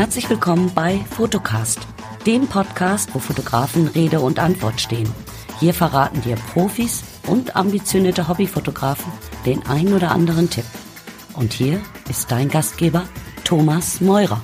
Herzlich willkommen bei Fotocast, dem Podcast, wo Fotografen Rede und Antwort stehen. Hier verraten dir Profis und ambitionierte Hobbyfotografen den ein oder anderen Tipp. Und hier ist dein Gastgeber Thomas Meurer.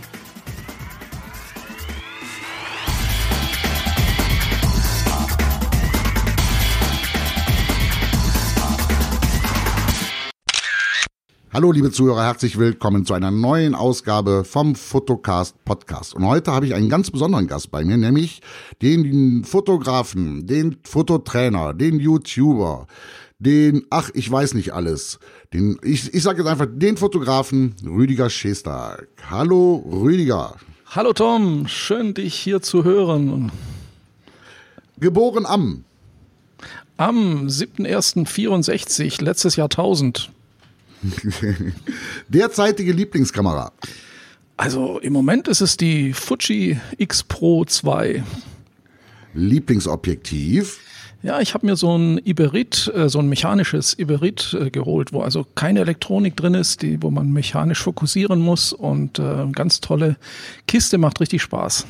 Hallo liebe Zuhörer, herzlich willkommen zu einer neuen Ausgabe vom Fotocast Podcast. Und heute habe ich einen ganz besonderen Gast bei mir, nämlich den Fotografen, den Fototrainer, den YouTuber, den, ach, ich weiß nicht alles, den, ich, ich sage jetzt einfach den Fotografen Rüdiger Schestag. Hallo Rüdiger. Hallo Tom, schön dich hier zu hören. Geboren am am 7.1.64, letztes Jahrtausend. Derzeitige Lieblingskamera. Also im Moment ist es die Fuji X Pro 2. Lieblingsobjektiv. Ja, ich habe mir so ein Iberit, äh, so ein mechanisches Iberit äh, geholt, wo also keine Elektronik drin ist, die, wo man mechanisch fokussieren muss und äh, ganz tolle Kiste macht richtig Spaß.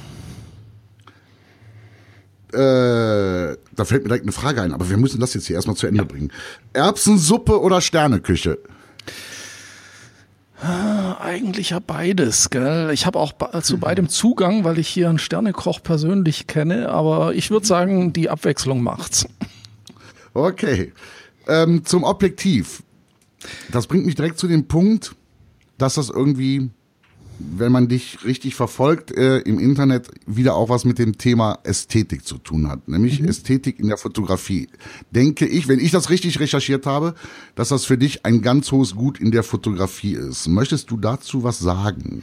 Äh, da fällt mir direkt eine Frage ein, aber wir müssen das jetzt hier erstmal zu Ende ja. bringen. Erbsensuppe oder Sterneküche? Ah, eigentlich ja beides, gell? Ich habe auch zu beidem Zugang, weil ich hier einen Sternekoch persönlich kenne, aber ich würde sagen, die Abwechslung macht's. Okay. Ähm, zum Objektiv. Das bringt mich direkt zu dem Punkt, dass das irgendwie wenn man dich richtig verfolgt äh, im Internet, wieder auch was mit dem Thema Ästhetik zu tun hat, nämlich mhm. Ästhetik in der Fotografie. Denke ich, wenn ich das richtig recherchiert habe, dass das für dich ein ganz hohes Gut in der Fotografie ist. Möchtest du dazu was sagen?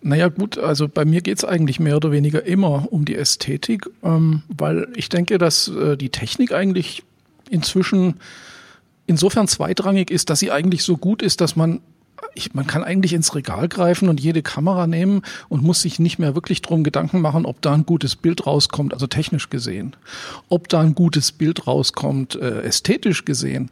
Naja gut, also bei mir geht's eigentlich mehr oder weniger immer um die Ästhetik, ähm, weil ich denke, dass äh, die Technik eigentlich inzwischen insofern zweitrangig ist, dass sie eigentlich so gut ist, dass man ich, man kann eigentlich ins Regal greifen und jede Kamera nehmen und muss sich nicht mehr wirklich drum Gedanken machen, ob da ein gutes Bild rauskommt, also technisch gesehen. Ob da ein gutes Bild rauskommt, äh, ästhetisch gesehen.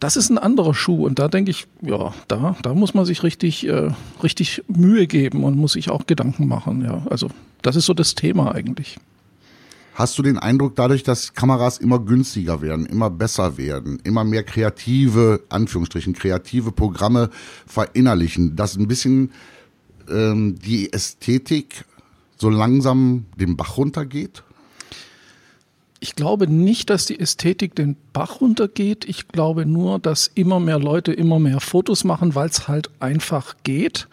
Das ist ein anderer Schuh und da denke ich, ja, da, da muss man sich richtig, äh, richtig Mühe geben und muss sich auch Gedanken machen. Ja, also das ist so das Thema eigentlich. Hast du den Eindruck, dadurch, dass Kameras immer günstiger werden, immer besser werden, immer mehr kreative, Anführungsstrichen, kreative Programme verinnerlichen, dass ein bisschen ähm, die Ästhetik so langsam den Bach runtergeht? Ich glaube nicht, dass die Ästhetik den Bach runtergeht. Ich glaube nur, dass immer mehr Leute immer mehr Fotos machen, weil es halt einfach geht.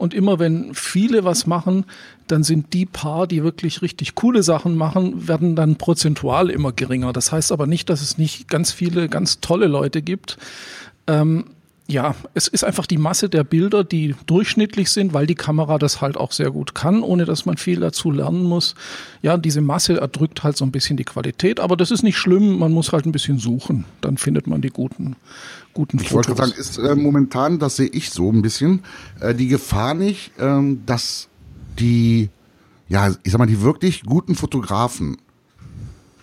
Und immer wenn viele was machen, dann sind die paar, die wirklich richtig coole Sachen machen, werden dann prozentual immer geringer. Das heißt aber nicht, dass es nicht ganz viele ganz tolle Leute gibt. Ähm, ja, es ist einfach die Masse der Bilder, die durchschnittlich sind, weil die Kamera das halt auch sehr gut kann, ohne dass man viel dazu lernen muss. Ja, diese Masse erdrückt halt so ein bisschen die Qualität, aber das ist nicht schlimm, man muss halt ein bisschen suchen, dann findet man die guten guten ich Fotos. Ich wollte sagen, ist äh, momentan, das sehe ich so ein bisschen, äh, die Gefahr nicht, ähm, dass die, ja, ich sag mal, die wirklich guten Fotografen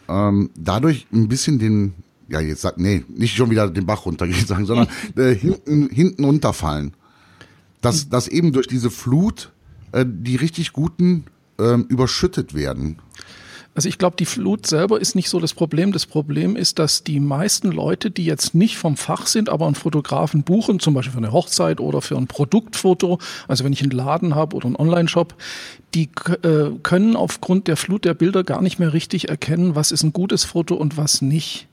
ähm, dadurch ein bisschen den, ja, jetzt sagt, nee, nicht schon wieder den Bach runtergehen sagen, sondern äh, hinten, hinten runterfallen. Dass, dass eben durch diese Flut äh, die richtig guten ähm, überschüttet werden. Also ich glaube, die Flut selber ist nicht so das Problem. Das Problem ist, dass die meisten Leute, die jetzt nicht vom Fach sind, aber einen Fotografen buchen, zum Beispiel für eine Hochzeit oder für ein Produktfoto, also wenn ich einen Laden habe oder einen Online-Shop, die äh, können aufgrund der Flut der Bilder gar nicht mehr richtig erkennen, was ist ein gutes Foto und was nicht.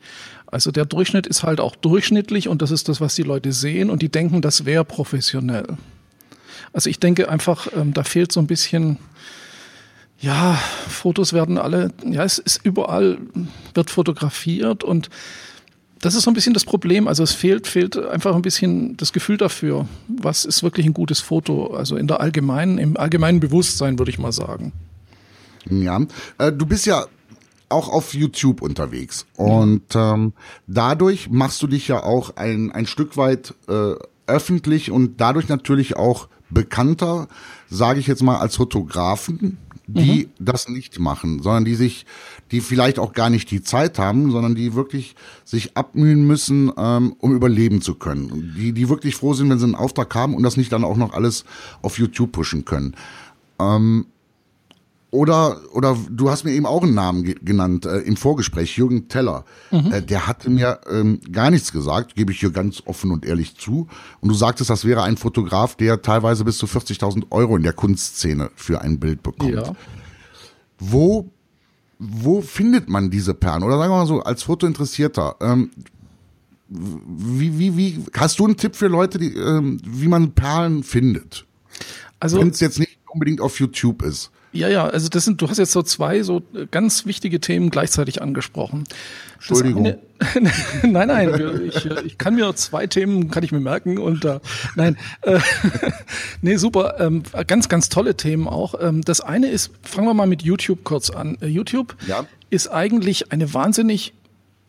Also der Durchschnitt ist halt auch durchschnittlich und das ist das, was die Leute sehen und die denken, das wäre professionell. Also ich denke einfach, ähm, da fehlt so ein bisschen ja, Fotos werden alle, ja, es ist überall, wird fotografiert und das ist so ein bisschen das Problem. Also es fehlt, fehlt einfach ein bisschen das Gefühl dafür, was ist wirklich ein gutes Foto. Also in der allgemeinen, im allgemeinen Bewusstsein würde ich mal sagen. Ja, äh, du bist ja auch auf YouTube unterwegs und ähm, dadurch machst du dich ja auch ein, ein Stück weit äh, öffentlich und dadurch natürlich auch bekannter, sage ich jetzt mal, als Fotografen die mhm. das nicht machen, sondern die sich, die vielleicht auch gar nicht die Zeit haben, sondern die wirklich sich abmühen müssen, ähm, um überleben zu können. Die, die wirklich froh sind, wenn sie einen Auftrag haben und das nicht dann auch noch alles auf YouTube pushen können. Ähm, oder, oder du hast mir eben auch einen Namen ge genannt äh, im Vorgespräch, Jürgen Teller. Mhm. Äh, der hatte mir ähm, gar nichts gesagt, gebe ich hier ganz offen und ehrlich zu. Und du sagtest, das wäre ein Fotograf, der teilweise bis zu 40.000 Euro in der Kunstszene für ein Bild bekommt. Ja. Wo, wo findet man diese Perlen? Oder sagen wir mal so, als Fotointeressierter, ähm, wie, wie, wie, hast du einen Tipp für Leute, die, ähm, wie man Perlen findet? Also, wenn es jetzt nicht unbedingt auf YouTube ist. Ja, ja, also das sind, du hast jetzt so zwei so ganz wichtige Themen gleichzeitig angesprochen. Entschuldigung. Eine, nein, nein, ich, ich kann mir zwei Themen, kann ich mir merken und äh, nein, äh, nee, super, ähm, ganz, ganz tolle Themen auch. Ähm, das eine ist, fangen wir mal mit YouTube kurz an. Äh, YouTube ja. ist eigentlich eine wahnsinnig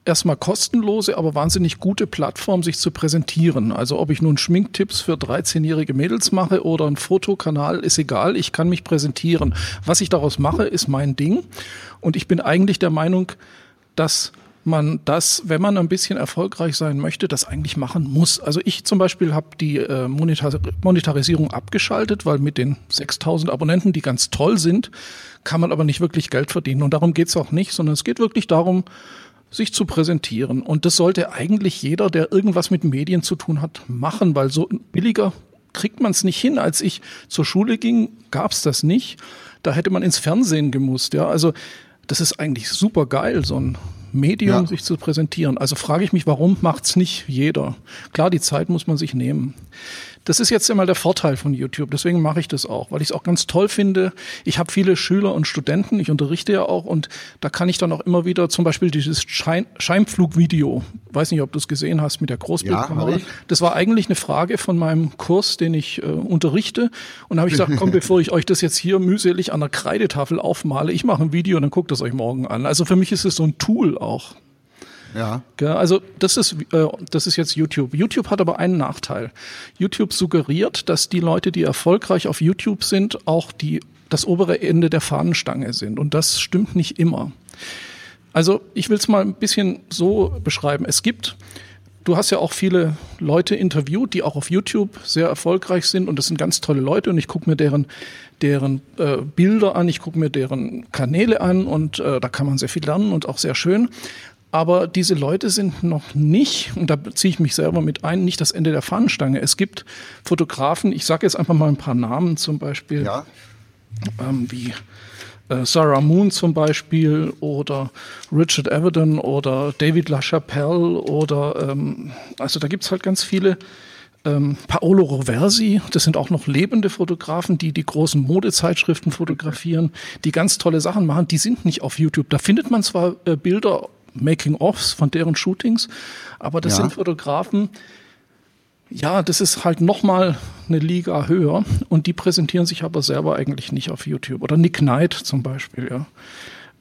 erstmal kostenlose, aber wahnsinnig gute Plattform, sich zu präsentieren. Also ob ich nun Schminktipps für 13-jährige Mädels mache oder einen Fotokanal, ist egal. Ich kann mich präsentieren. Was ich daraus mache, ist mein Ding. Und ich bin eigentlich der Meinung, dass man das, wenn man ein bisschen erfolgreich sein möchte, das eigentlich machen muss. Also ich zum Beispiel habe die äh, Monetar Monetarisierung abgeschaltet, weil mit den 6000 Abonnenten, die ganz toll sind, kann man aber nicht wirklich Geld verdienen. Und darum geht's auch nicht, sondern es geht wirklich darum, sich zu präsentieren. Und das sollte eigentlich jeder, der irgendwas mit Medien zu tun hat, machen, weil so billiger kriegt man es nicht hin. Als ich zur Schule ging, gab es das nicht. Da hätte man ins Fernsehen gemusst. Ja, also das ist eigentlich super geil, so ein Medium ja. sich zu präsentieren. Also frage ich mich, warum macht's nicht jeder? Klar, die Zeit muss man sich nehmen. Das ist jetzt immer der Vorteil von YouTube. Deswegen mache ich das auch, weil ich es auch ganz toll finde. Ich habe viele Schüler und Studenten, ich unterrichte ja auch und da kann ich dann auch immer wieder zum Beispiel dieses Schein Scheinflugvideo, weiß nicht, ob du es gesehen hast mit der Großbildkamera. Ja, das war eigentlich eine Frage von meinem Kurs, den ich äh, unterrichte. Und da habe ich gesagt, komm, bevor ich euch das jetzt hier mühselig an der Kreidetafel aufmale, ich mache ein Video und dann guckt das euch morgen an. Also für mich ist es so ein Tool auch. Ja. Also das ist, äh, das ist jetzt YouTube. YouTube hat aber einen Nachteil. YouTube suggeriert, dass die Leute, die erfolgreich auf YouTube sind, auch die, das obere Ende der Fahnenstange sind. Und das stimmt nicht immer. Also ich will es mal ein bisschen so beschreiben. Es gibt Du hast ja auch viele Leute interviewt, die auch auf YouTube sehr erfolgreich sind und das sind ganz tolle Leute und ich gucke mir deren, deren äh, Bilder an, ich gucke mir deren Kanäle an und äh, da kann man sehr viel lernen und auch sehr schön. Aber diese Leute sind noch nicht, und da ziehe ich mich selber mit ein, nicht das Ende der Fahnenstange. Es gibt Fotografen, ich sage jetzt einfach mal ein paar Namen, zum Beispiel ja. ähm, wie äh, Sarah Moon zum Beispiel oder Richard Avedon oder David LaChapelle oder ähm, also da gibt es halt ganz viele. Ähm, Paolo Roversi, das sind auch noch lebende Fotografen, die die großen Modezeitschriften fotografieren, die ganz tolle Sachen machen. Die sind nicht auf YouTube. Da findet man zwar äh, Bilder Making-ofs von deren Shootings. Aber das ja. sind Fotografen, ja, das ist halt nochmal eine Liga höher und die präsentieren sich aber selber eigentlich nicht auf YouTube. Oder Nick Knight zum Beispiel, ja.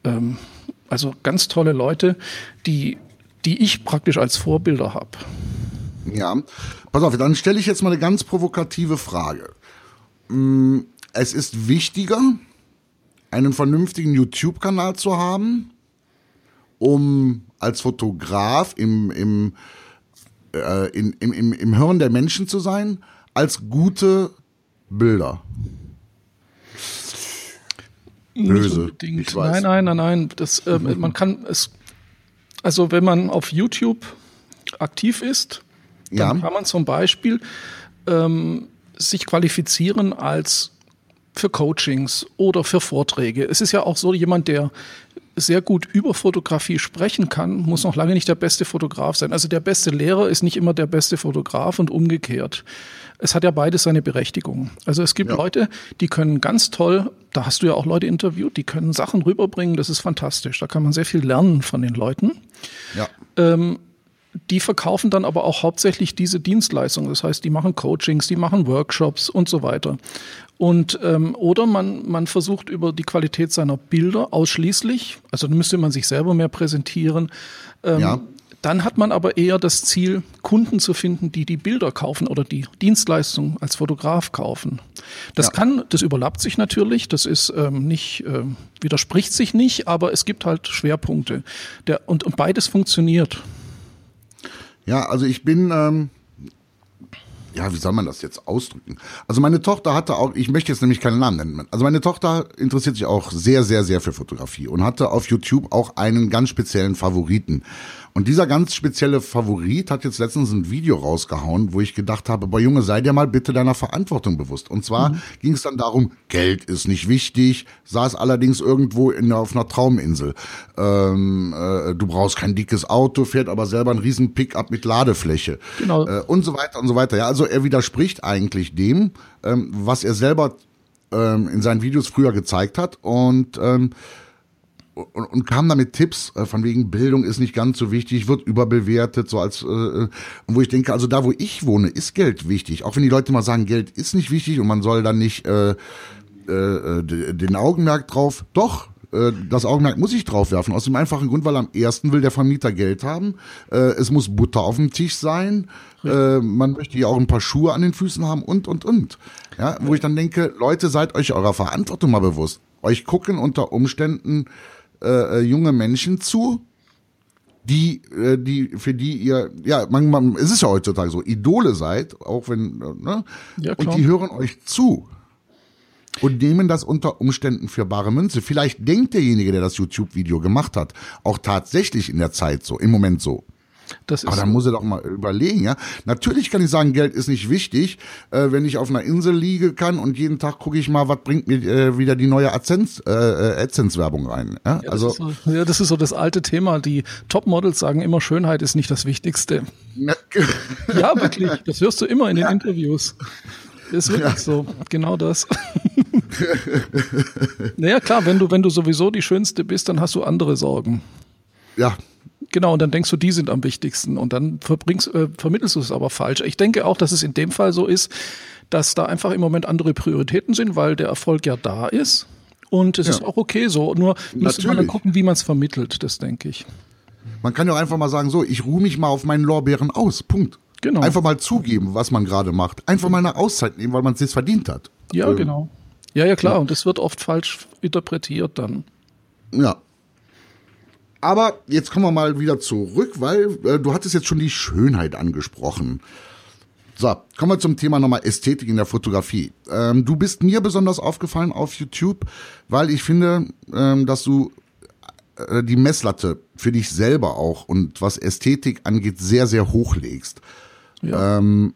Ähm, also ganz tolle Leute, die, die ich praktisch als Vorbilder habe. Ja, pass auf, dann stelle ich jetzt mal eine ganz provokative Frage. Mm, es ist wichtiger, einen vernünftigen YouTube-Kanal zu haben um als Fotograf im, im, äh, in, im, im, im Hirn der Menschen zu sein, als gute Bilder. Böse. Nein, nein, nein, nein. Das, äh, man kann es, also wenn man auf YouTube aktiv ist, dann ja. kann man zum Beispiel ähm, sich qualifizieren als für Coachings oder für Vorträge. Es ist ja auch so jemand, der sehr gut über Fotografie sprechen kann, muss noch lange nicht der beste Fotograf sein. Also der beste Lehrer ist nicht immer der beste Fotograf und umgekehrt. Es hat ja beides seine Berechtigung. Also es gibt ja. Leute, die können ganz toll, da hast du ja auch Leute interviewt, die können Sachen rüberbringen, das ist fantastisch. Da kann man sehr viel lernen von den Leuten. Ja. Ähm, die verkaufen dann aber auch hauptsächlich diese Dienstleistungen. Das heißt, die machen Coachings, die machen Workshops und so weiter. Und ähm, oder man, man versucht über die Qualität seiner Bilder ausschließlich, also dann müsste man sich selber mehr präsentieren. Ähm, ja. Dann hat man aber eher das Ziel, Kunden zu finden, die die Bilder kaufen oder die Dienstleistung als Fotograf kaufen. Das ja. kann, das überlappt sich natürlich, das ist ähm, nicht, äh, widerspricht sich nicht, aber es gibt halt Schwerpunkte. Der, und, und beides funktioniert. Ja, also ich bin, ähm, ja, wie soll man das jetzt ausdrücken? Also meine Tochter hatte auch, ich möchte jetzt nämlich keinen Namen nennen, also meine Tochter interessiert sich auch sehr, sehr, sehr für Fotografie und hatte auf YouTube auch einen ganz speziellen Favoriten. Und dieser ganz spezielle Favorit hat jetzt letztens ein Video rausgehauen, wo ich gedacht habe, boah Junge, sei dir mal bitte deiner Verantwortung bewusst. Und zwar mhm. ging es dann darum, Geld ist nicht wichtig, saß allerdings irgendwo in, auf einer Trauminsel. Ähm, äh, du brauchst kein dickes Auto, fährt aber selber ein riesen Pickup mit Ladefläche. Genau. Äh, und so weiter und so weiter. Ja, also er widerspricht eigentlich dem, ähm, was er selber ähm, in seinen Videos früher gezeigt hat. Und ähm, und, und kam damit Tipps äh, von wegen Bildung ist nicht ganz so wichtig, wird überbewertet, so als äh, wo ich denke, also da wo ich wohne, ist Geld wichtig. Auch wenn die Leute mal sagen, Geld ist nicht wichtig und man soll dann nicht äh, äh, den Augenmerk drauf. Doch, äh, das Augenmerk muss ich drauf werfen. Aus dem einfachen Grund, weil am ersten will der Vermieter Geld haben. Äh, es muss Butter auf dem Tisch sein. Äh, man möchte ja auch ein paar Schuhe an den Füßen haben und, und, und. Ja, wo ich dann denke, Leute, seid euch eurer Verantwortung mal bewusst. Euch gucken unter Umständen äh, äh, junge Menschen zu, die, äh, die, für die ihr, ja, man, man, es ist ja heutzutage so, Idole seid, auch wenn, äh, ne? Ja, und die hören euch zu und nehmen das unter Umständen für bare Münze. Vielleicht denkt derjenige, der das YouTube-Video gemacht hat, auch tatsächlich in der Zeit so, im Moment so. Das Aber dann muss er doch mal überlegen, ja. Natürlich kann ich sagen, Geld ist nicht wichtig, äh, wenn ich auf einer Insel liege kann und jeden Tag gucke ich mal, was bringt mir äh, wieder die neue AdSense, äh, äh AdSense-Werbung rein. Ja? Ja, also, das so, ja, das ist so das alte Thema. Die Topmodels sagen immer, Schönheit ist nicht das Wichtigste. ja, wirklich. Das hörst du immer in den Interviews. Ist wirklich ja. so. Genau das. naja, klar, wenn du, wenn du sowieso die Schönste bist, dann hast du andere Sorgen. Ja, Genau, und dann denkst du, die sind am wichtigsten und dann verbringst, äh, vermittelst du es aber falsch. Ich denke auch, dass es in dem Fall so ist, dass da einfach im Moment andere Prioritäten sind, weil der Erfolg ja da ist. Und es ja. ist auch okay so. Nur muss man dann gucken, wie man es vermittelt, das denke ich. Man kann ja auch einfach mal sagen, so, ich ruhe mich mal auf meinen Lorbeeren aus. Punkt. Genau. Einfach mal zugeben, was man gerade macht. Einfach mal eine Auszeit nehmen, weil man es jetzt verdient hat. Ja, ähm, genau. Ja, ja, klar. Ja. Und das wird oft falsch interpretiert dann. Ja. Aber jetzt kommen wir mal wieder zurück, weil äh, du hattest jetzt schon die Schönheit angesprochen. So, kommen wir zum Thema nochmal Ästhetik in der Fotografie. Ähm, du bist mir besonders aufgefallen auf YouTube, weil ich finde, ähm, dass du äh, die Messlatte für dich selber auch und was Ästhetik angeht sehr, sehr hoch legst. Ja. Ähm,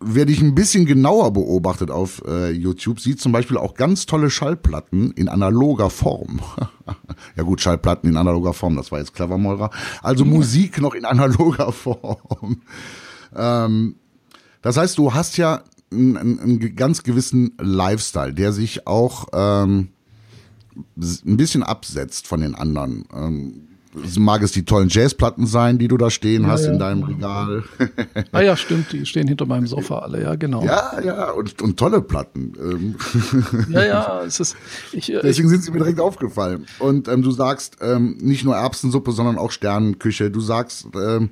wer dich ein bisschen genauer beobachtet auf äh, YouTube, sieht zum Beispiel auch ganz tolle Schallplatten in analoger Form. ja gut, Schallplatten in analoger Form, das war jetzt clever, Meurer. Also mhm. Musik noch in analoger Form. ähm, das heißt, du hast ja einen, einen ganz gewissen Lifestyle, der sich auch ähm, ein bisschen absetzt von den anderen. Ähm, mag es die tollen Jazzplatten sein, die du da stehen ja, hast ja. in deinem Regal. ah ja, stimmt, die stehen hinter meinem Sofa alle, ja, genau. Ja, ja, und, und tolle Platten. Ähm. ja, ja, es ist. Ich, äh, Deswegen ich, sind sie mir direkt aufgefallen. Und ähm, du sagst ähm, nicht nur Erbsensuppe, sondern auch Sternenküche. Du sagst, ähm,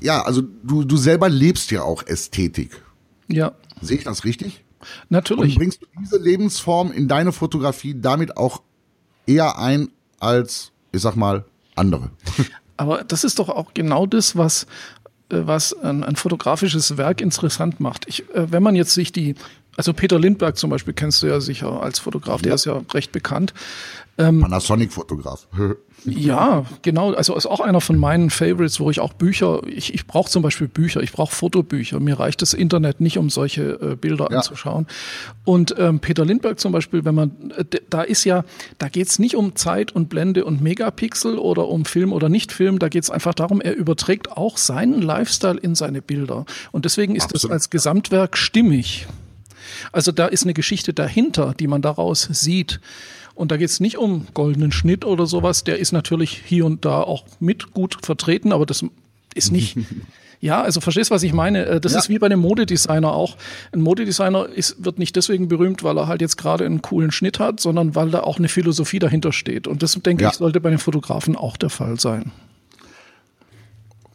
ja, also du, du selber lebst ja auch Ästhetik. Ja. Sehe ich das richtig? Natürlich. Und bringst du diese Lebensform in deine Fotografie damit auch eher ein als, ich sag mal, andere. Aber das ist doch auch genau das, was, äh, was ein, ein fotografisches Werk interessant macht. Ich, äh, wenn man jetzt sich die, also Peter Lindberg zum Beispiel kennst du ja sicher als Fotograf, der ist ja recht bekannt. Ähm, Panasonic-Fotograf. ja, genau. Also ist auch einer von meinen Favorites, wo ich auch Bücher, ich, ich brauche zum Beispiel Bücher, ich brauche Fotobücher. Mir reicht das Internet nicht, um solche äh, Bilder ja. anzuschauen. Und ähm, Peter Lindbergh zum Beispiel, wenn man, äh, da ist ja, da geht's nicht um Zeit und Blende und Megapixel oder um Film oder Nicht-Film, da geht's einfach darum, er überträgt auch seinen Lifestyle in seine Bilder. Und deswegen ist Absolut. das als Gesamtwerk stimmig. Also da ist eine Geschichte dahinter, die man daraus sieht. Und da geht es nicht um goldenen Schnitt oder sowas. Der ist natürlich hier und da auch mit gut vertreten, aber das ist nicht. Ja, also verstehst, was ich meine? Äh, das ja. ist wie bei einem Modedesigner auch. Ein Modedesigner ist, wird nicht deswegen berühmt, weil er halt jetzt gerade einen coolen Schnitt hat, sondern weil da auch eine Philosophie dahinter steht. Und das, denke ja. ich, sollte bei den Fotografen auch der Fall sein.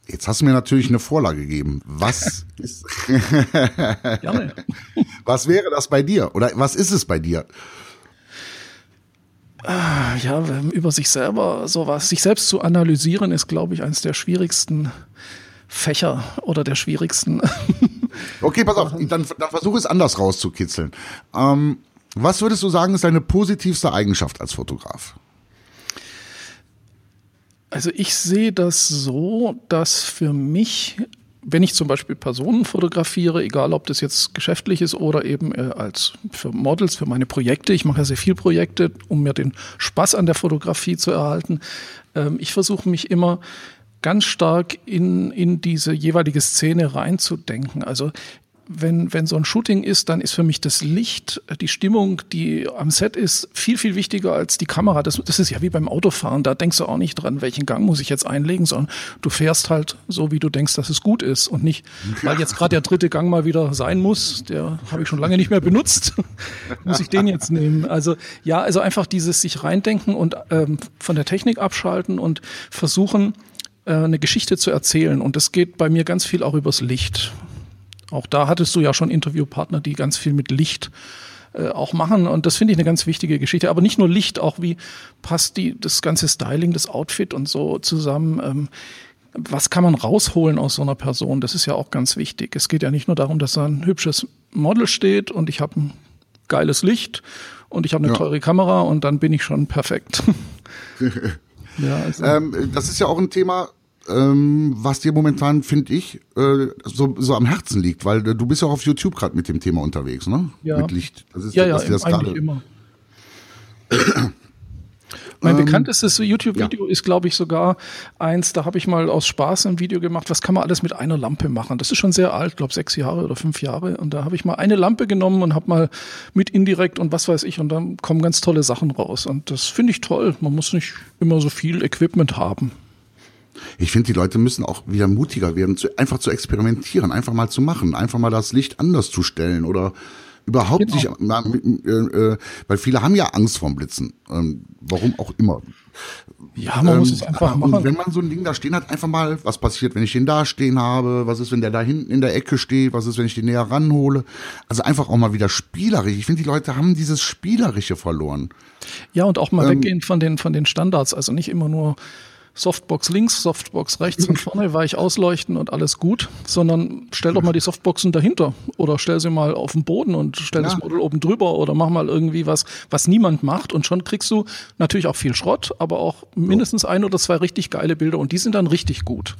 Jetzt hast du mir natürlich eine Vorlage gegeben. Was ist Gerne. Was wäre das bei dir? Oder was ist es bei dir? Ah, ja, über sich selber sowas, sich selbst zu analysieren, ist, glaube ich, eines der schwierigsten Fächer oder der schwierigsten Okay, pass auf, dann, dann versuche es anders rauszukitzeln. Ähm, was würdest du sagen, ist deine positivste Eigenschaft als Fotograf? Also ich sehe das so, dass für mich, wenn ich zum Beispiel Personen fotografiere, egal ob das jetzt geschäftlich ist oder eben äh, als für Models, für meine Projekte, ich mache ja sehr viel Projekte, um mir den Spaß an der Fotografie zu erhalten. Ähm, ich versuche mich immer ganz stark in, in diese jeweilige Szene reinzudenken. Also wenn, wenn so ein Shooting ist, dann ist für mich das Licht, die Stimmung, die am Set ist, viel, viel wichtiger als die Kamera. Das, das ist ja wie beim Autofahren. Da denkst du auch nicht dran, welchen Gang muss ich jetzt einlegen, sondern du fährst halt so, wie du denkst, dass es gut ist und nicht, weil jetzt gerade der dritte Gang mal wieder sein muss. Der habe ich schon lange nicht mehr benutzt. muss ich den jetzt nehmen? Also ja, also einfach dieses sich reindenken und ähm, von der Technik abschalten und versuchen, äh, eine Geschichte zu erzählen. Und das geht bei mir ganz viel auch übers Licht. Auch da hattest du ja schon Interviewpartner, die ganz viel mit Licht äh, auch machen. Und das finde ich eine ganz wichtige Geschichte. Aber nicht nur Licht, auch wie passt die, das ganze Styling, das Outfit und so zusammen. Ähm, was kann man rausholen aus so einer Person? Das ist ja auch ganz wichtig. Es geht ja nicht nur darum, dass da ein hübsches Model steht und ich habe ein geiles Licht und ich habe eine ja. teure Kamera und dann bin ich schon perfekt. ja, also. ähm, das ist ja auch ein Thema, ähm, was dir momentan, finde ich, äh, so, so am Herzen liegt, weil äh, du bist ja auch auf YouTube gerade mit dem Thema unterwegs, ne? Ja. Mit Licht. Das ist, ja, ja, das eigentlich immer. Mein ähm, bekanntestes YouTube-Video ja. ist, glaube ich, sogar eins, da habe ich mal aus Spaß ein Video gemacht, was kann man alles mit einer Lampe machen. Das ist schon sehr alt, glaube sechs Jahre oder fünf Jahre. Und da habe ich mal eine Lampe genommen und habe mal mit indirekt und was weiß ich, und dann kommen ganz tolle Sachen raus. Und das finde ich toll. Man muss nicht immer so viel Equipment haben. Ich finde, die Leute müssen auch wieder mutiger werden, zu, einfach zu experimentieren, einfach mal zu machen, einfach mal das Licht anders zu stellen oder überhaupt genau. sich, äh, äh, weil viele haben ja Angst vorm Blitzen, ähm, warum auch immer. Ja, man ähm, muss es einfach machen. Und wenn man so ein Ding da stehen hat, einfach mal, was passiert, wenn ich den da stehen habe? Was ist, wenn der da hinten in der Ecke steht? Was ist, wenn ich den näher ranhole? Also einfach auch mal wieder spielerisch. Ich finde, die Leute haben dieses Spielerische verloren. Ja, und auch mal ähm, weggehen von den, von den Standards. Also nicht immer nur Softbox links, Softbox rechts und vorne weich ausleuchten und alles gut, sondern stell doch mal die Softboxen dahinter oder stell sie mal auf den Boden und stell ja. das Model oben drüber oder mach mal irgendwie was, was niemand macht und schon kriegst du natürlich auch viel Schrott, aber auch mindestens ein oder zwei richtig geile Bilder und die sind dann richtig gut.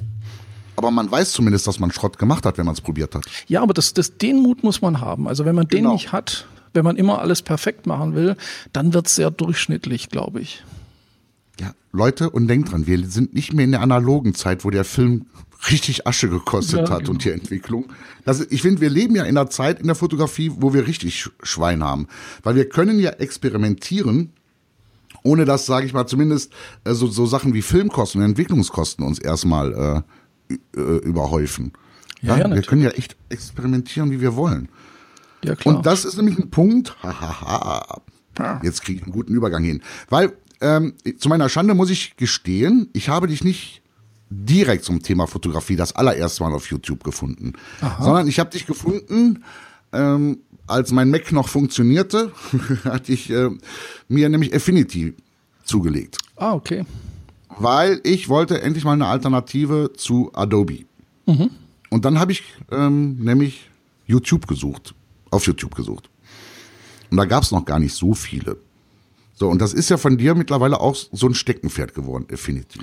Aber man weiß zumindest, dass man Schrott gemacht hat, wenn man es probiert hat. Ja, aber das, das, den Mut muss man haben. Also wenn man genau. den nicht hat, wenn man immer alles perfekt machen will, dann wird es sehr durchschnittlich, glaube ich. Ja, Leute, und denkt dran, wir sind nicht mehr in der analogen Zeit, wo der Film richtig Asche gekostet ja, hat genau. und die Entwicklung. Das, ich finde, wir leben ja in einer Zeit in der Fotografie, wo wir richtig Schwein haben. Weil wir können ja experimentieren, ohne dass, sage ich mal, zumindest äh, so, so Sachen wie Filmkosten und Entwicklungskosten uns erstmal äh, äh, überhäufen. Ja, ja, wir können ja echt experimentieren, wie wir wollen. Ja, klar. Und das ist nämlich ein Punkt, hahaha, jetzt kriege ich einen guten Übergang hin. Weil ähm, zu meiner Schande muss ich gestehen, ich habe dich nicht direkt zum Thema Fotografie das allererste Mal auf YouTube gefunden, Aha. sondern ich habe dich gefunden, ähm, als mein Mac noch funktionierte, hatte ich äh, mir nämlich Affinity zugelegt. Ah, okay. Weil ich wollte endlich mal eine Alternative zu Adobe. Mhm. Und dann habe ich ähm, nämlich YouTube gesucht, auf YouTube gesucht. Und da gab es noch gar nicht so viele. So, und das ist ja von dir mittlerweile auch so ein Steckenpferd geworden, Affinity.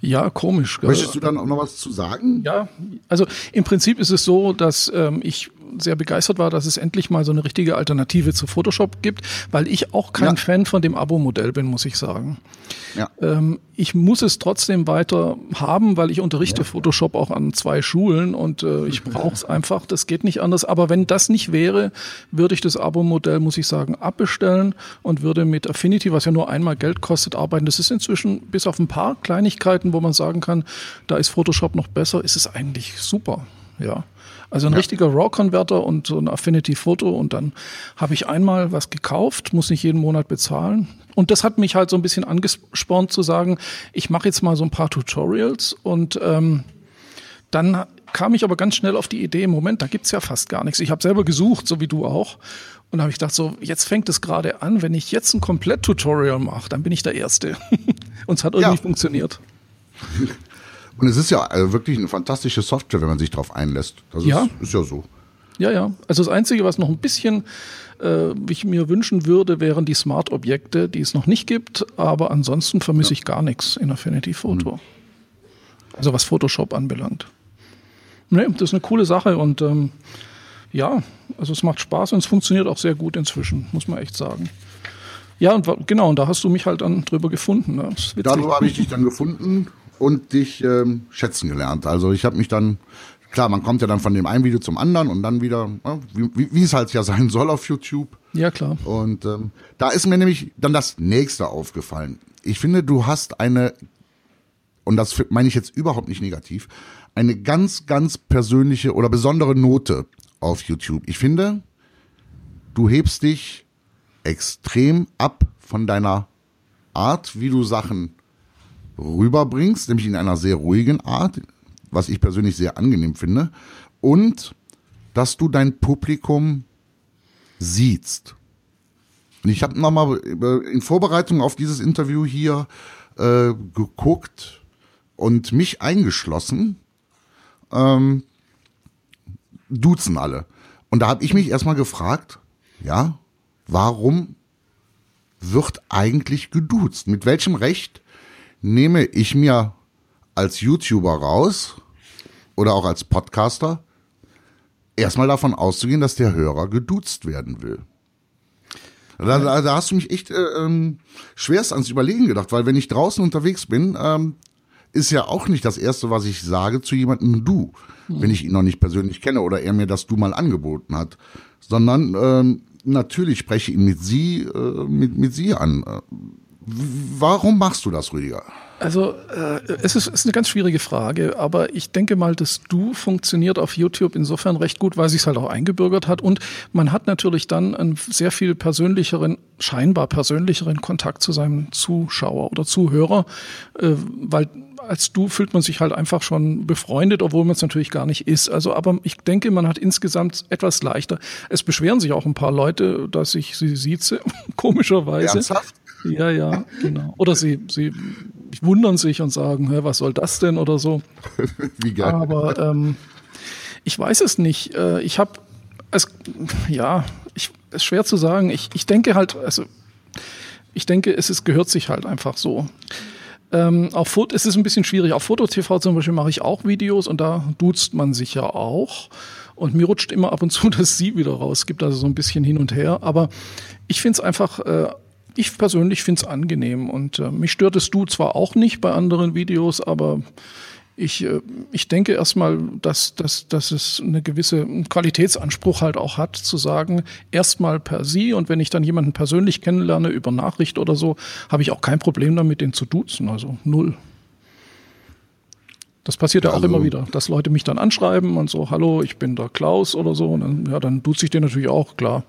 Ja, komisch. Möchtest du dann auch noch was zu sagen? Ja, also im Prinzip ist es so, dass ähm, ich sehr begeistert war, dass es endlich mal so eine richtige Alternative zu Photoshop gibt, weil ich auch kein ja. Fan von dem Abo-Modell bin, muss ich sagen. Ja. Ähm, ich muss es trotzdem weiter haben, weil ich unterrichte ja. Photoshop auch an zwei Schulen und äh, ich brauche es einfach. Das geht nicht anders. Aber wenn das nicht wäre, würde ich das Abo-Modell, muss ich sagen, abbestellen und würde mit Affinity, was ja nur einmal Geld kostet, arbeiten. Das ist inzwischen bis auf ein paar Kleinigkeiten, wo man sagen kann, da ist Photoshop noch besser, ist es eigentlich super. Ja. Also ein ja. richtiger RAW-Converter und so ein Affinity-Foto und dann habe ich einmal was gekauft, muss nicht jeden Monat bezahlen. Und das hat mich halt so ein bisschen angespornt zu sagen, ich mache jetzt mal so ein paar Tutorials und ähm, dann kam ich aber ganz schnell auf die Idee, im Moment, da gibt's ja fast gar nichts. Ich habe selber gesucht, so wie du auch. Und habe ich gedacht, so, jetzt fängt es gerade an, wenn ich jetzt ein Komplett-Tutorial mache, dann bin ich der Erste. und es hat irgendwie ja. funktioniert. Und es ist ja äh, wirklich eine fantastische Software, wenn man sich darauf einlässt. Das ja. Ist, ist ja so. Ja, ja. Also das Einzige, was noch ein bisschen äh, ich mir wünschen würde, wären die Smart-Objekte, die es noch nicht gibt. Aber ansonsten vermisse ja. ich gar nichts in Affinity Photo. Mhm. Also was Photoshop anbelangt. Nee, das ist eine coole Sache und ähm, ja, also es macht Spaß und es funktioniert auch sehr gut inzwischen, muss man echt sagen. Ja, und genau, und da hast du mich halt dann drüber gefunden. Ne? Darüber habe ich dich dann gefunden und dich ähm, schätzen gelernt. Also ich habe mich dann, klar, man kommt ja dann von dem einen Video zum anderen und dann wieder, ja, wie, wie, es halt ja sein soll auf YouTube. Ja, klar. Und ähm, da ist mir nämlich dann das nächste aufgefallen. Ich finde, du hast eine, und das meine ich jetzt überhaupt nicht negativ, eine ganz, ganz persönliche oder besondere Note auf YouTube. Ich finde, du hebst dich extrem ab von deiner Art, wie du Sachen rüberbringst, nämlich in einer sehr ruhigen Art, was ich persönlich sehr angenehm finde, und dass du dein Publikum siehst. Und ich habe nochmal in Vorbereitung auf dieses Interview hier äh, geguckt und mich eingeschlossen. Ähm, duzen alle. Und da habe ich mich erstmal gefragt, ja, warum wird eigentlich geduzt? Mit welchem Recht nehme ich mir als YouTuber raus oder auch als Podcaster erstmal davon auszugehen, dass der Hörer geduzt werden will? Da, da, da hast du mich echt äh, ähm, schwerst ans Überlegen gedacht, weil wenn ich draußen unterwegs bin, ähm, ist ja auch nicht das Erste, was ich sage zu jemandem du, mhm. wenn ich ihn noch nicht persönlich kenne oder er mir das du mal angeboten hat, sondern ähm, natürlich spreche ich ihn mit sie, äh, mit, mit sie an. Warum machst du das, Rüdiger? Also äh, es ist, ist eine ganz schwierige Frage, aber ich denke mal, das Du funktioniert auf YouTube insofern recht gut, weil sich halt auch eingebürgert hat und man hat natürlich dann einen sehr viel persönlicheren, scheinbar persönlicheren Kontakt zu seinem Zuschauer oder Zuhörer, äh, weil als du fühlt man sich halt einfach schon befreundet, obwohl man es natürlich gar nicht ist. Also, aber ich denke, man hat insgesamt etwas leichter. Es beschweren sich auch ein paar Leute, dass ich sie sieze, komischerweise. Ernsthaft? Ja, ja, genau. Oder sie, sie wundern sich und sagen, Hä, was soll das denn oder so. Wie geil. Aber ähm, ich weiß es nicht. Äh, ich habe es, ja, ich, es ist schwer zu sagen. Ich, ich denke halt, also ich denke, es ist, gehört sich halt einfach so. Ähm, auf Foto, es ist ein bisschen schwierig. Auf Foto-TV zum Beispiel mache ich auch Videos und da duzt man sich ja auch. Und mir rutscht immer ab und zu das Sie wieder raus. Es gibt also so ein bisschen hin und her. Aber ich finde es einfach, äh, ich persönlich finde es angenehm. Und äh, mich stört es Du zwar auch nicht bei anderen Videos, aber ich, äh, ich denke erstmal, dass, dass, dass es eine gewisse Qualitätsanspruch halt auch hat, zu sagen, erstmal per Sie und wenn ich dann jemanden persönlich kennenlerne über Nachricht oder so, habe ich auch kein Problem damit, den zu duzen. Also null. Das passiert ja, auch immer wieder, dass Leute mich dann anschreiben und so, hallo, ich bin der Klaus oder so. Und dann, ja, dann duze ich den natürlich auch, klar.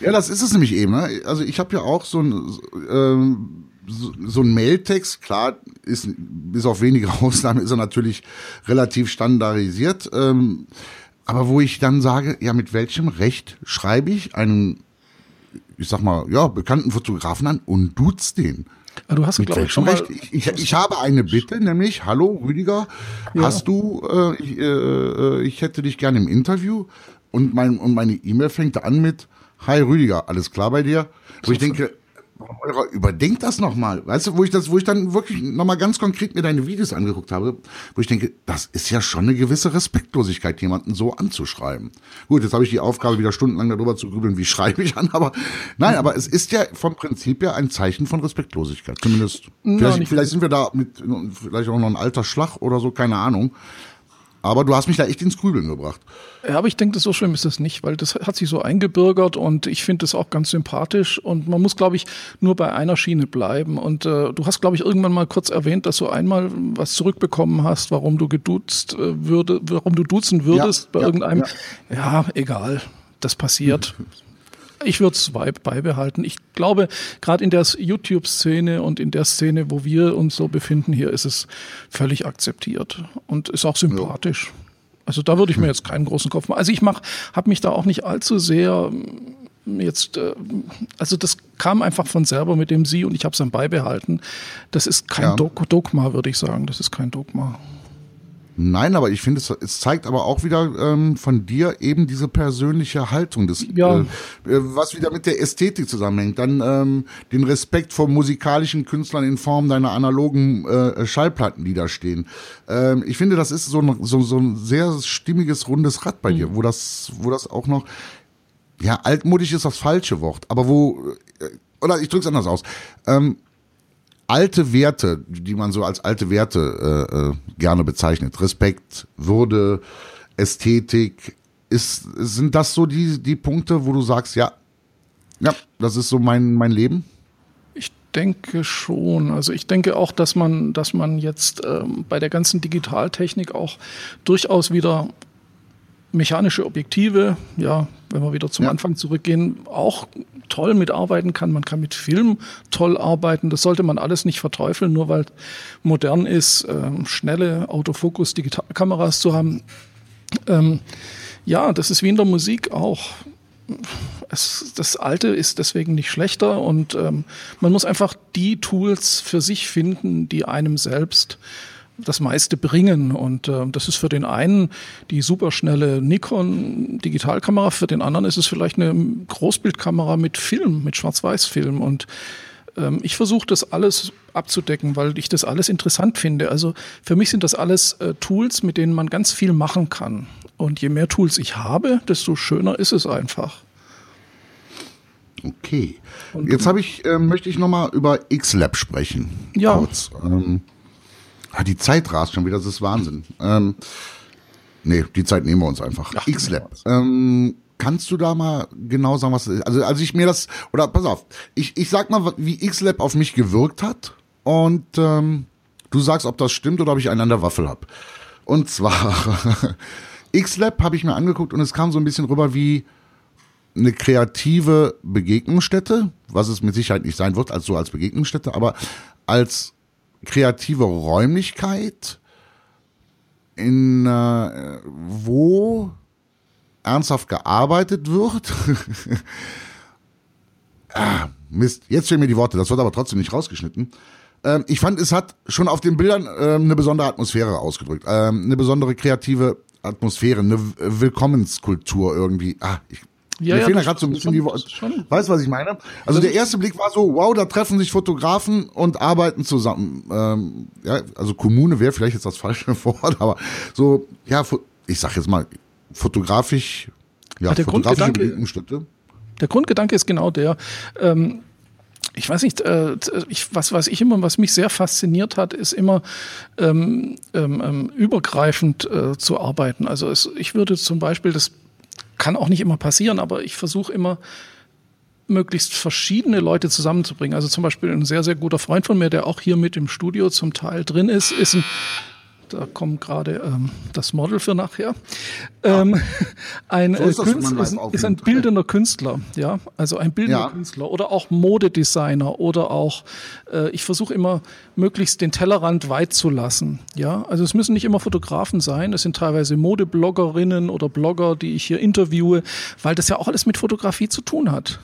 Ja, das ist es nämlich eben. Ne? Also ich habe ja auch so ein ähm, so, so ein Mailtext, klar, ist bis auf wenige Ausnahmen ist er natürlich relativ standardisiert. Ähm, aber wo ich dann sage, ja, mit welchem Recht schreibe ich einen, ich sag mal, ja, bekannten Fotografen an und duzt den? Ah, du hast, glaube ich, schon Recht? Ich, ich, ich, habe eine Bitte, nämlich, hallo Rüdiger, ja. hast du, äh, ich, äh, ich hätte dich gerne im Interview und, mein, und meine E-Mail fängt an mit, hi Rüdiger, alles klar bei dir? Wo ich denke, eurer überdenkt das nochmal. Weißt du, wo ich das, wo ich dann wirklich nochmal ganz konkret mir deine Videos angeguckt habe, wo ich denke, das ist ja schon eine gewisse Respektlosigkeit, jemanden so anzuschreiben. Gut, jetzt habe ich die Aufgabe, wieder stundenlang darüber zu grübeln, wie schreibe ich an, aber nein, aber es ist ja vom Prinzip her ein Zeichen von Respektlosigkeit. Zumindest. Vielleicht, vielleicht sind wir da mit, vielleicht auch noch ein alter Schlag oder so, keine Ahnung. Aber du hast mich da echt ins Grübeln gebracht. Ja, aber ich denke, so schlimm ist das nicht, weil das hat sich so eingebürgert und ich finde das auch ganz sympathisch und man muss, glaube ich, nur bei einer Schiene bleiben. Und äh, du hast, glaube ich, irgendwann mal kurz erwähnt, dass du einmal was zurückbekommen hast, warum du geduzt äh, würde, warum du duzen würdest ja, bei ja, irgendeinem. Ja. ja, egal. Das passiert. Ich würde es beibehalten. Ich glaube, gerade in der YouTube-Szene und in der Szene, wo wir uns so befinden, hier ist es völlig akzeptiert und ist auch sympathisch. Ja. Also da würde ich mir jetzt keinen großen Kopf machen. Also ich mach, habe mich da auch nicht allzu sehr mm, jetzt, äh, also das kam einfach von selber mit dem Sie und ich habe es dann beibehalten. Das ist kein ja. Dogma, würde ich sagen. Das ist kein Dogma. Nein, aber ich finde, es, es zeigt aber auch wieder ähm, von dir eben diese persönliche Haltung, des, ja. äh, was wieder mit der Ästhetik zusammenhängt. Dann ähm, den Respekt vor musikalischen Künstlern in Form deiner analogen äh, Schallplatten, die da stehen. Ähm, ich finde, das ist so ein, so, so ein sehr stimmiges, rundes Rad bei mhm. dir, wo das, wo das auch noch, ja, altmodisch ist das falsche Wort, aber wo, äh, oder ich drück's anders aus. Ähm, alte Werte, die man so als alte Werte äh, äh, gerne bezeichnet, Respekt, Würde, Ästhetik, ist, sind das so die, die Punkte, wo du sagst, ja, ja, das ist so mein, mein Leben? Ich denke schon. Also ich denke auch, dass man, dass man jetzt ähm, bei der ganzen Digitaltechnik auch durchaus wieder mechanische Objektive, ja, wenn wir wieder zum ja. Anfang zurückgehen, auch toll mitarbeiten kann. Man kann mit Film toll arbeiten. Das sollte man alles nicht verteufeln, nur weil modern ist, ähm, schnelle Autofokus, Digitalkameras zu haben. Ähm, ja, das ist wie in der Musik auch. Es, das Alte ist deswegen nicht schlechter und ähm, man muss einfach die Tools für sich finden, die einem selbst das meiste bringen. Und äh, das ist für den einen die superschnelle Nikon Digitalkamera, für den anderen ist es vielleicht eine Großbildkamera mit Film, mit Schwarz-Weiß-Film. Und ähm, ich versuche das alles abzudecken, weil ich das alles interessant finde. Also für mich sind das alles äh, Tools, mit denen man ganz viel machen kann. Und je mehr Tools ich habe, desto schöner ist es einfach. Okay. Jetzt habe ich, äh, möchte ich nochmal über X-Lab sprechen. Ja. Kurz. Ähm die Zeit rast schon wieder, das ist Wahnsinn. Ähm, nee, die Zeit nehmen wir uns einfach. X-Lab. Ähm, kannst du da mal genau sagen, was Also, als ich mir das, oder pass auf, ich, ich sag mal, wie X-Lab auf mich gewirkt hat und ähm, du sagst, ob das stimmt oder ob ich einen an der Waffel hab. Und zwar, X-Lab habe ich mir angeguckt und es kam so ein bisschen rüber wie eine kreative Begegnungsstätte, was es mit Sicherheit nicht sein wird, als so als Begegnungsstätte, aber als kreative Räumlichkeit, in äh, wo ernsthaft gearbeitet wird. ah, Mist, jetzt fehlen mir die Worte, das wird aber trotzdem nicht rausgeschnitten. Ähm, ich fand, es hat schon auf den Bildern ähm, eine besondere Atmosphäre ausgedrückt, ähm, eine besondere kreative Atmosphäre, eine Willkommenskultur irgendwie. Ah, ich ja, Mir ja, fehlen da gerade so ein bisschen die Worte. Weißt du, was ich meine? Also der erste Blick war so, wow, da treffen sich Fotografen und arbeiten zusammen. Ähm, ja, also Kommune wäre vielleicht jetzt das falsche Wort, aber so, ja, ich sag jetzt mal, fotografisch, ja, der fotografische Begegnungsstätte. Der Grundgedanke ist genau der, ähm, ich weiß nicht, äh, ich, was, was ich immer, was mich sehr fasziniert hat, ist immer ähm, ähm, ähm übergreifend äh, zu arbeiten. Also es, ich würde zum Beispiel das kann auch nicht immer passieren, aber ich versuche immer, möglichst verschiedene Leute zusammenzubringen. Also zum Beispiel ein sehr, sehr guter Freund von mir, der auch hier mit im Studio zum Teil drin ist, ist ein da kommt gerade ähm, das Model für nachher. Ähm, ein so ist, äh, Künstler, ist, ist, ein bildender Künstler, ja, also ein bildender ja. Künstler oder auch Modedesigner oder auch, äh, ich versuche immer möglichst den Tellerrand weit zu lassen, ja. Also es müssen nicht immer Fotografen sein, es sind teilweise Modebloggerinnen oder Blogger, die ich hier interviewe, weil das ja auch alles mit Fotografie zu tun hat.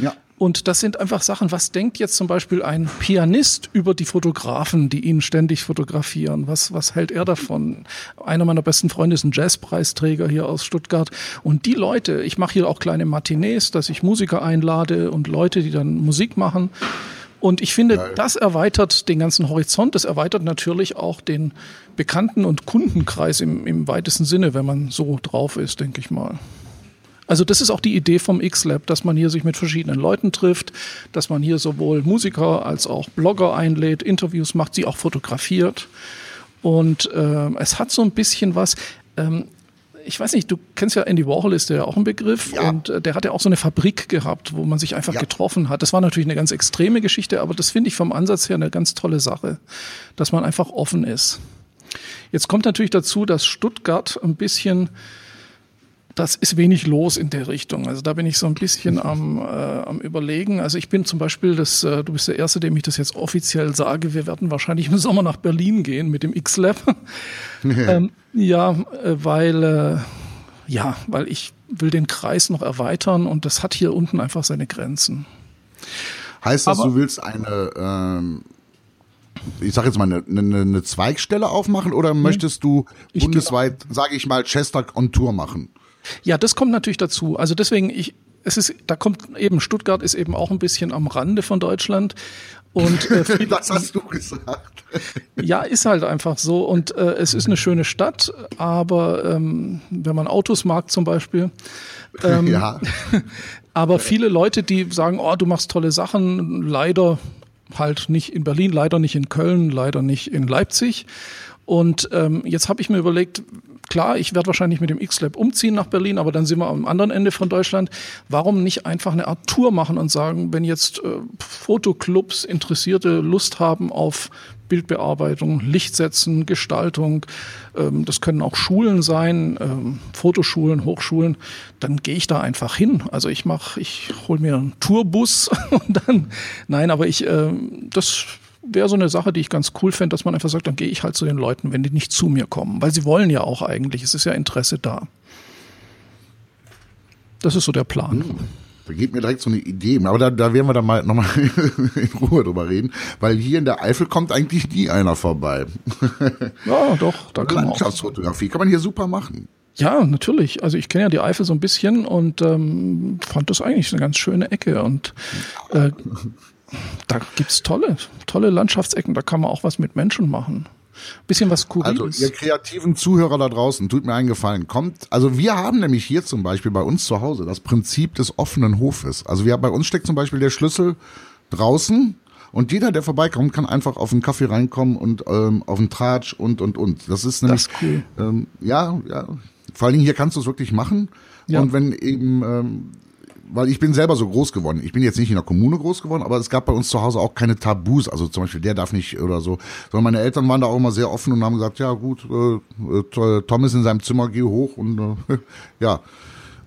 Ja. Und das sind einfach Sachen, was denkt jetzt zum Beispiel ein Pianist über die Fotografen, die ihn ständig fotografieren? Was, was hält er davon? Einer meiner besten Freunde ist ein Jazzpreisträger hier aus Stuttgart. Und die Leute, ich mache hier auch kleine Matinees, dass ich Musiker einlade und Leute, die dann Musik machen. Und ich finde, Geil. das erweitert den ganzen Horizont. Das erweitert natürlich auch den Bekannten- und Kundenkreis im, im weitesten Sinne, wenn man so drauf ist, denke ich mal. Also das ist auch die Idee vom X-Lab, dass man hier sich mit verschiedenen Leuten trifft, dass man hier sowohl Musiker als auch Blogger einlädt, Interviews macht, sie auch fotografiert. Und äh, es hat so ein bisschen was. Ähm, ich weiß nicht, du kennst ja Andy Warhol, ist der ja auch ein Begriff. Ja. Und äh, der hat ja auch so eine Fabrik gehabt, wo man sich einfach ja. getroffen hat. Das war natürlich eine ganz extreme Geschichte, aber das finde ich vom Ansatz her eine ganz tolle Sache, dass man einfach offen ist. Jetzt kommt natürlich dazu, dass Stuttgart ein bisschen das ist wenig los in der Richtung. Also da bin ich so ein bisschen am, äh, am Überlegen. Also ich bin zum Beispiel, das, äh, du bist der Erste, dem ich das jetzt offiziell sage, wir werden wahrscheinlich im Sommer nach Berlin gehen mit dem X-Lab. ähm, ja, äh, weil, äh, ja, weil ich will den Kreis noch erweitern und das hat hier unten einfach seine Grenzen. Heißt das, Aber, du willst eine ähm ich sage jetzt mal, eine, eine, eine Zweigstelle aufmachen oder möchtest du Ich bundesweit, sage ich mal, Chester on Tour machen? Ja, das kommt natürlich dazu. Also deswegen, ich, es ist, da kommt eben, Stuttgart ist eben auch ein bisschen am Rande von Deutschland. Und äh, Das hast du gesagt. ja, ist halt einfach so. Und äh, es ist eine schöne Stadt, aber ähm, wenn man Autos mag zum Beispiel, ähm, ja. aber viele Leute, die sagen, oh, du machst tolle Sachen, leider halt nicht in Berlin, leider nicht in Köln, leider nicht in Leipzig. Und ähm, jetzt habe ich mir überlegt, klar, ich werde wahrscheinlich mit dem X-Lab umziehen nach Berlin, aber dann sind wir am anderen Ende von Deutschland. Warum nicht einfach eine Art Tour machen und sagen, wenn jetzt äh, Fotoclubs Interessierte Lust haben auf Bildbearbeitung, Lichtsetzen, Gestaltung, ähm, das können auch Schulen sein, ähm, Fotoschulen, Hochschulen, dann gehe ich da einfach hin. Also ich mache, ich hole mir einen Tourbus und dann, nein, aber ich, ähm, das wäre so eine Sache, die ich ganz cool fände, dass man einfach sagt, dann gehe ich halt zu den Leuten, wenn die nicht zu mir kommen, weil sie wollen ja auch eigentlich, es ist ja Interesse da. Das ist so der Plan. Da geht mir direkt so eine Idee. Aber da, da werden wir dann mal nochmal in Ruhe drüber reden, weil hier in der Eifel kommt eigentlich nie einer vorbei. Ja, doch, da kann man auch. Landschaftsfotografie kann man hier super machen. Ja, natürlich. Also ich kenne ja die Eifel so ein bisschen und ähm, fand das eigentlich eine ganz schöne Ecke. Und äh, da gibt's tolle, tolle Landschaftsecken. Da kann man auch was mit Menschen machen. Bisschen was Also Kuriles. ihr kreativen Zuhörer da draußen, tut mir einen Gefallen, kommt. Also wir haben nämlich hier zum Beispiel bei uns zu Hause das Prinzip des offenen Hofes. Also wir bei uns steckt zum Beispiel der Schlüssel draußen und jeder, der vorbeikommt, kann einfach auf einen Kaffee reinkommen und ähm, auf einen Tratsch und und und. Das ist nämlich ist cool. ähm, ja, ja. Vor allen Dingen hier kannst du es wirklich machen. Ja. Und wenn eben ähm, weil ich bin selber so groß geworden. Ich bin jetzt nicht in der Kommune groß geworden, aber es gab bei uns zu Hause auch keine Tabus. Also zum Beispiel, der darf nicht oder so. Sondern meine Eltern waren da auch immer sehr offen und haben gesagt, ja gut, äh, äh, Tom ist in seinem Zimmer, geh hoch und äh, ja.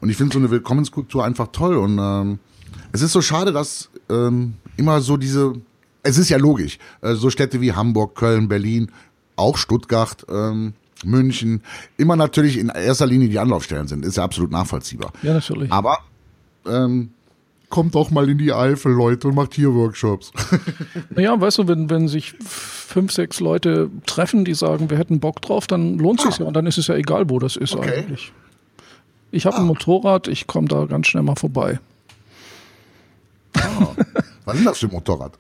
Und ich finde so eine Willkommenskultur einfach toll. Und ähm, es ist so schade, dass ähm, immer so diese, es ist ja logisch, äh, so Städte wie Hamburg, Köln, Berlin, auch Stuttgart, ähm, München, immer natürlich in erster Linie die Anlaufstellen sind. Ist ja absolut nachvollziehbar. Ja, natürlich. Aber ähm, kommt doch mal in die Eifel, Leute, und macht hier Workshops. Naja, weißt du, wenn, wenn sich fünf, sechs Leute treffen, die sagen, wir hätten Bock drauf, dann lohnt sich ja. Und dann ist es ja egal, wo das ist Okay. eigentlich. Ich habe ein Motorrad, ich komme da ganz schnell mal vorbei. Was ist das für ein Motorrad?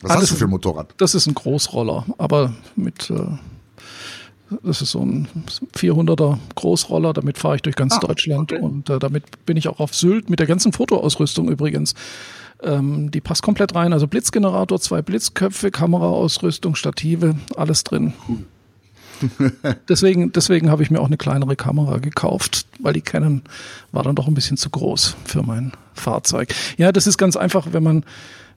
Was Alles hast du für ein Motorrad? Das ist ein Großroller, aber mit, äh, das ist so ein 400er Großroller, damit fahre ich durch ganz Ah, Deutschland okay. und äh, damit bin ich auch auf Sylt mit der ganzen Fotoausrüstung übrigens. Ähm, die passt komplett rein, also Blitzgenerator, zwei Blitzköpfe, Kameraausrüstung, Stative, alles drin. deswegen deswegen habe ich mir auch eine kleinere Kamera gekauft, weil die Canon war dann doch ein bisschen zu groß für mein Fahrzeug. Ja, das ist ganz einfach, wenn man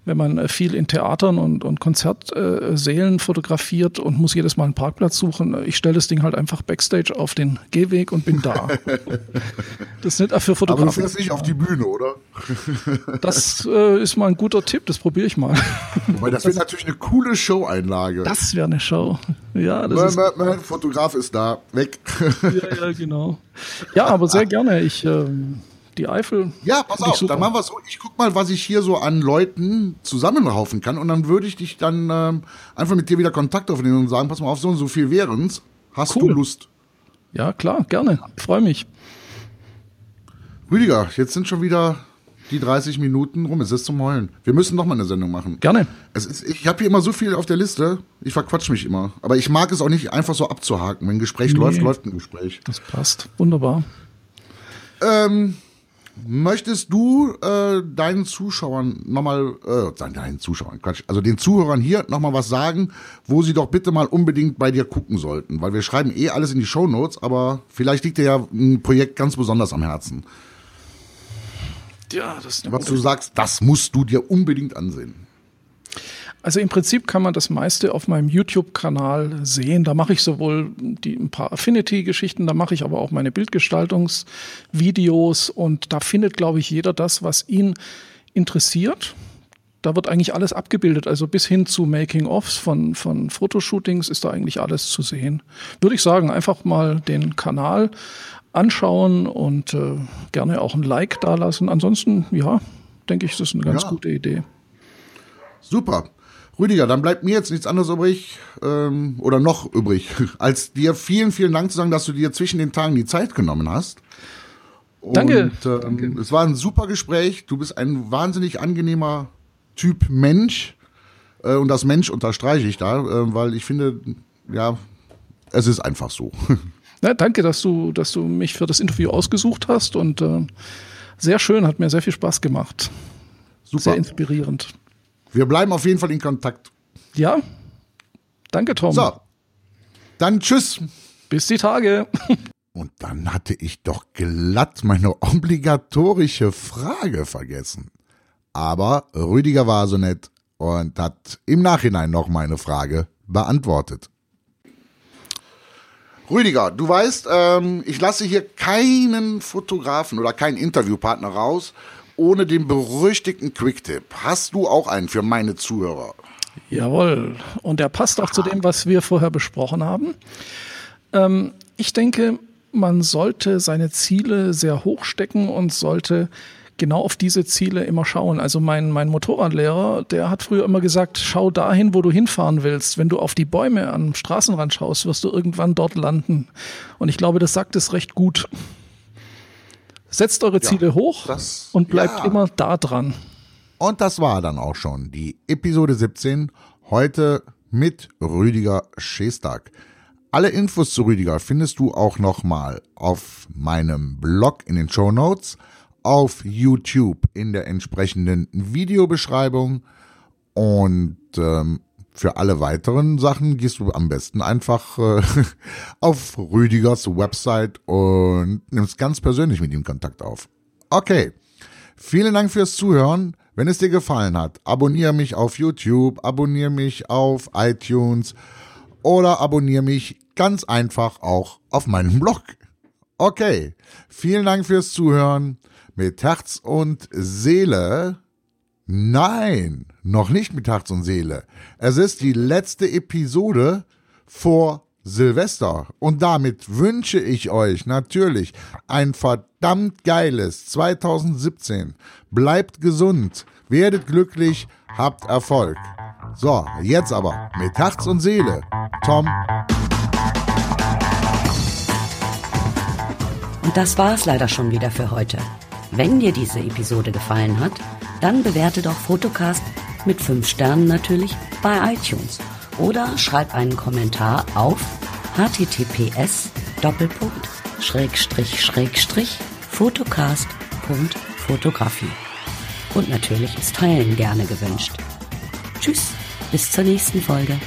wenn man äh, viel in Theatern und, und Konzertsälen fotografiert und muss jedes Mal einen Parkplatz suchen. Ich stelle das Ding halt einfach backstage auf den Gehweg und bin da. das ist nicht für Aber du Fotografen. fährst nicht auf die Bühne, oder? Das äh, ist mal ein guter Tipp, das probiere ich mal. Weil das wäre natürlich eine coole Show-Einlage. Das wäre eine Show. Ja, das Mein, ist, mein Fotograf ist da, weg. ja, ja, genau. Ja, aber sehr gerne. Ich, ähm, die Eifel. Ja, pass auf, super. dann machen wir so. Ich guck mal, was ich hier so an Leuten zusammenraufen kann und dann würde ich dich dann ähm, einfach mit dir wieder Kontakt aufnehmen und sagen, pass mal auf, so und so viel wären's. Hast Cool. du Lust? Ja, klar, gerne. Ich freue mich. Rüdiger, jetzt sind schon wieder die 30 Minuten rum. Es ist zum Heulen. Wir müssen noch mal eine Sendung machen. Gerne. Ist, ich habe hier immer so viel auf der Liste. Ich verquatsch mich immer. Aber ich mag es auch nicht einfach so abzuhaken. Wenn ein Gespräch Nee. läuft, läuft ein Gespräch. Das passt. Wunderbar. Ähm, möchtest du äh, deinen Zuschauern nochmal, äh, deinen Zuschauern, Quatsch, also den Zuhörern hier nochmal was sagen, wo sie doch bitte mal unbedingt bei dir gucken sollten? Weil wir schreiben eh alles in die Shownotes, aber vielleicht liegt dir ja ein Projekt ganz besonders am Herzen. Ja, das ist Was du sagst, das musst du dir unbedingt ansehen. Also im Prinzip kann man das meiste auf meinem YouTube-Kanal sehen. Da mache ich sowohl die, ein paar Affinity-Geschichten, da mache ich aber auch meine Bildgestaltungsvideos und da findet, glaube ich, jeder das, was ihn interessiert. Da wird eigentlich alles abgebildet, also bis hin zu Making-ofs von, von Fotoshootings ist da eigentlich alles zu sehen. Würde ich sagen, einfach mal den Kanal anschauen und äh, gerne auch ein Like dalassen. Ansonsten, ja, denke ich, ist das eine ganz Ja. gute Idee. Super. Rüdiger, dann bleibt mir jetzt nichts anderes übrig ähm, oder noch übrig, als dir vielen, vielen Dank zu sagen, dass du dir zwischen den Tagen die Zeit genommen hast. Und, Danke. Ähm, Danke. Es war ein super Gespräch. Du bist ein wahnsinnig angenehmer Typ Mensch. Äh, und das Mensch unterstreiche ich da, äh, weil ich finde, ja, es ist einfach so. Ja, danke, dass du, dass du mich für das Interview ausgesucht hast und äh, sehr schön, hat mir sehr viel Spaß gemacht. Super. Sehr inspirierend. Wir bleiben auf jeden Fall in Kontakt. Ja. Danke, Tom. So. Dann tschüss. Bis die Tage. Und dann hatte ich doch glatt meine obligatorische Frage vergessen. Aber Rüdiger war so nett und hat im Nachhinein noch meine Frage beantwortet. Rüdiger, du weißt, ähm, ich lasse hier keinen Fotografen oder keinen Interviewpartner raus ohne den berüchtigten Quicktip. Hast du auch einen für meine Zuhörer? Jawohl. Und der passt auch zu dem, was wir vorher besprochen haben. Ähm, ich denke, man sollte seine Ziele sehr hoch stecken und sollte genau auf diese Ziele immer schauen. Also mein, mein Motorradlehrer, der hat früher immer gesagt, schau dahin, wo du hinfahren willst. Wenn du auf die Bäume am Straßenrand schaust, wirst du irgendwann dort landen. Und ich glaube, das sagt es recht gut. Setzt eure Ziele ja, hoch das, und bleibt ja. immer da dran. Und das war dann auch schon die Episode 17. Heute mit Rüdiger Schestag. Alle Infos zu Rüdiger findest du auch nochmal auf meinem Blog in den Show Notes, auf YouTube in der entsprechenden Videobeschreibung und ähm, für alle weiteren Sachen gehst du am besten einfach äh, auf Rüdigers Website und nimmst ganz persönlich mit ihm Kontakt auf. Okay, vielen Dank fürs Zuhören. Wenn es dir gefallen hat, abonniere mich auf YouTube, abonniere mich auf iTunes oder abonniere mich ganz einfach auch auf meinem Blog. Okay, vielen Dank fürs Zuhören. Mit Herz und Seele Nein, noch nicht mit Herz und Seele. Es ist die letzte Episode vor Silvester. Und damit wünsche ich euch natürlich ein verdammt geiles 2017. Bleibt gesund, werdet glücklich, habt Erfolg. So, jetzt aber mit Herz und Seele. Tom. Und das war es leider schon wieder für heute. Wenn dir diese Episode gefallen hat, dann bewerte doch Fotocast mit 5 Sternen natürlich bei iTunes oder schreib einen Kommentar auf https Fotocast.fotografie. Und natürlich ist Teilen gerne gewünscht. Tschüss, bis zur nächsten Folge.